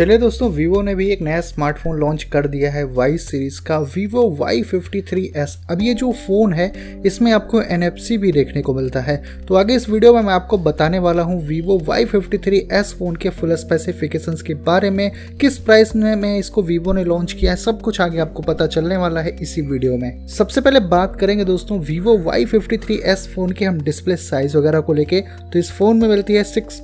चलिए दोस्तों वीवो ने भी एक नया स्मार्टफ़ोन लॉन्च कर दिया है वाई सीरीज़ का Vivo Y fifty three S अब ये जो फ़ोन है इसमें आपको एन भी देखने को मिलता है। तो आगे इस वीडियो में मैं आपको बताने वाला हूँ Vivo Y fifty three S phone के फुल स्पेसिफिकेशन के बारे में किस प्राइस में, में इसको वीवो ने लॉन्च किया है सब कुछ आगे आपको पता चलने वाला है इसी वीडियो में। सबसे पहले बात करेंगे दोस्तों वीवो वाई फिफ्टी फ़ोन के हम डिस्प्ले साइज़ वगैरह को लेके। तो इस फ़ोन में मिलती है सिक्स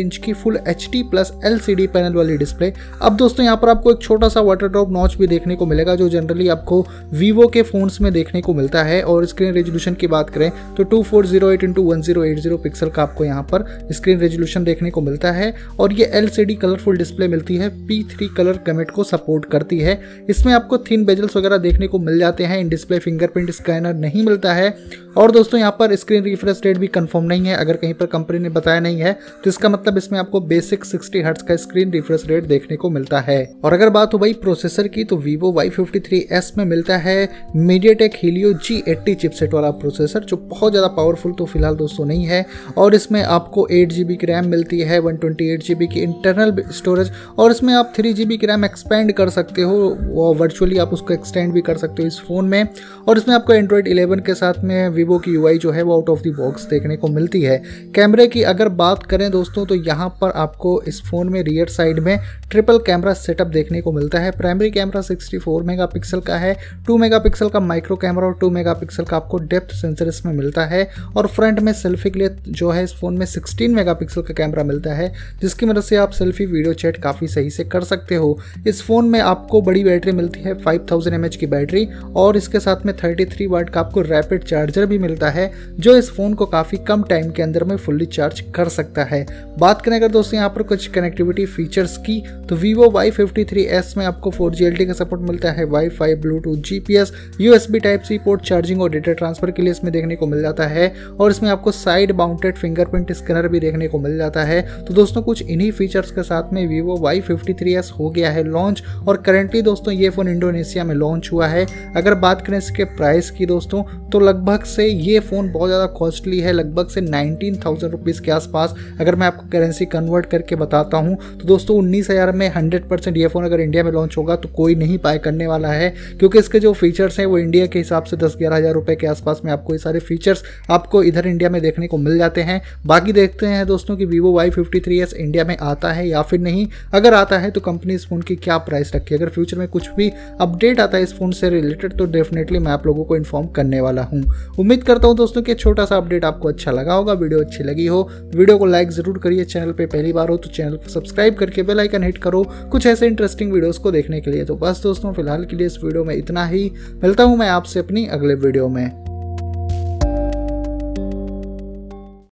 इंच की full H plus L panel वाली डिस्प्ले अब दोस्तों, यहाँ पर आपको एक छोटा सा वाटर ड्रॉप नॉच भी देखने को मिलेगा, जो जनरली आपको वीवो के फोन्स में देखने को मिलता है। और स्क्रीन रेजोल्यूशन की बात करें तो two four zero eight into one zero eight zero pixel का आपको यहाँ पर स्क्रीन रेजोल्यूशन देखने को मिलता है। और ये एल कलरफुल डिस्प्ले मिलती है पी थ्री कलर कमेट को सपोर्ट करती है। इसमें आपको थिन बेजल्स वगैरह देखने को मिल जाते हैं, इन डिस्प्ले फिंगरप्रिंट स्कैनर नहीं मिलता है। और दोस्तों, यहाँ पर स्क्रीन रिफ्रेश रेट भी कंफर्म नहीं है, अगर कहीं पर कंपनी ने बताया नहीं है तो इसका मतलब इसमें आपको बेसिक 60 हर्ट्ज का स्क्रीन रिफ्रेश रेट देखने को मिलता है। और अगर बात हो भाई प्रोसेसर की तो Vivo Y53s में मिलता है MediaTek Helio G80 चिपसेट वाला प्रोसेसर जो बहुत ज़्यादा पावरफुल तो फ़िलहाल दोस्तों नहीं है। और इसमें आपको एट जी की रैम मिलती है वन की इंटरनल स्टोरेज और इसमें आप थ्री जी की रैम एक्सपेंड कर सकते हो, वो वर्चुअली आप उसको एक्सटेंड भी कर सकते हो इस फ़ोन में। और इसमें आपको एंड्रॉइड 11 के साथ में वीवो की यू जो है, वो आउट ऑफ़ द बॉक्स देखने को मिलती है। कैमरे की अगर बात करें दोस्तों तो यहाँ पर आपको इस फ़ोन में रियर साइड में ट्रिपल कैमरा सेटअप देखने को मिलता है। प्राइमरी कैमरा 64 मेगापिक्सल का है। 2 मेगापिक्सल का माइक्रो कैमरा और 2 मेगापिक्सल का आपको डेप्थ सेंसर इसमें मिलता है। और फ्रंट में सेल्फी के लिए जो है, इस फ़ोन में 16 मेगापिक्सल का कैमरा मिलता है, जिसकी मदद से आप सेल्फी वीडियो चैट काफ़ी सही से कर सकते हो। इस फ़ोन में आपको बड़ी बैटरी मिलती है, फाइव थाउज़ेंड की बैटरी, और इसके साथ में थर्टी थ्री वाट का आपको रैपिड चार्जर भी मिलता है, जो इस फ़ोन को काफ़ी कम टाइम के अंदर में फुल्ली चार्ज कर सकता है। बात करें अगर दोस्तों, यहाँ पर कुछ कनेक्टिविटी फीचर्स की तो Vivo Y fifty three S में आपको फोर जी का सपोर्ट मिलता है wifi Bluetooth G P S U S B type C port charging और डेटा ट्रांसफ़र के लिए इसमें देखने को मिल जाता है। और इसमें आपको साइड माउंटेड फिंगरप्रिंट स्कैनर भी देखने को मिल जाता है। तो दोस्तों, कुछ इन्हीं फीचर्स के साथ में Vivo Y fifty three S हो गया है लॉन्च और करेंटली दोस्तों, ये फ़ोन इंडोनेशिया में लॉन्च हुआ है। अगर बात करें इसके प्राइस की दोस्तों तो लगभग से ये फ़ोन बहुत ज़्यादा कॉस्टली है, लगभग से नाइनटीन थाउज़ेंड रुपीज़ के आसपास। अगर मैं आपको करेंसी कन्वर्ट करके बताता हूँ तो दोस्तों उन्नीस हज़ार में हंड्रेड परसेंट ये फ़ोन अगर इंडिया में लॉन्च होगा तो कोई नहीं पाए करने वाला है, क्योंकि इसके जो फीचर्स हैं वो इंडिया के हिसाब से दस ग्यारह हज़ार रुपये के आसपास में आपको ये सारे फीचर्स आपको इधर इंडिया में देखने को मिल जाते हैं। बाकी देखते हैं दोस्तों कि Vivo Y fifty three S India में आता है या फिर नहीं। अगर आता है तो कंपनी इस फ़ोन की क्या प्राइस रखी अगर फ्यूचर में कुछ भी अपडेट आता है इस फ़ोन से रिलेटेड तो डेफिनेटली मैं आप लोगों को इन्फॉर्म करने वाला हूँ। उम्मीद करता हूँ दोस्तों कि छोटा सा अपडेट आपको अच्छा लगा होगा वीडियो अच्छी लगी हो। वीडियो को लाइक ज़रूर करिए चैनल पे पहली बार हो तो चैनल को सब्सक्राइब करके बेल आइकन हिट करो कुछ ऐसे इंटरेस्टिंग वीडियोस को देखने के लिए। तो बस दोस्तों, फ़िलहाल के लिए इस वीडियो में इतना ही। मिलता हूँ मैं आपसे अपनी अगले वीडियो में।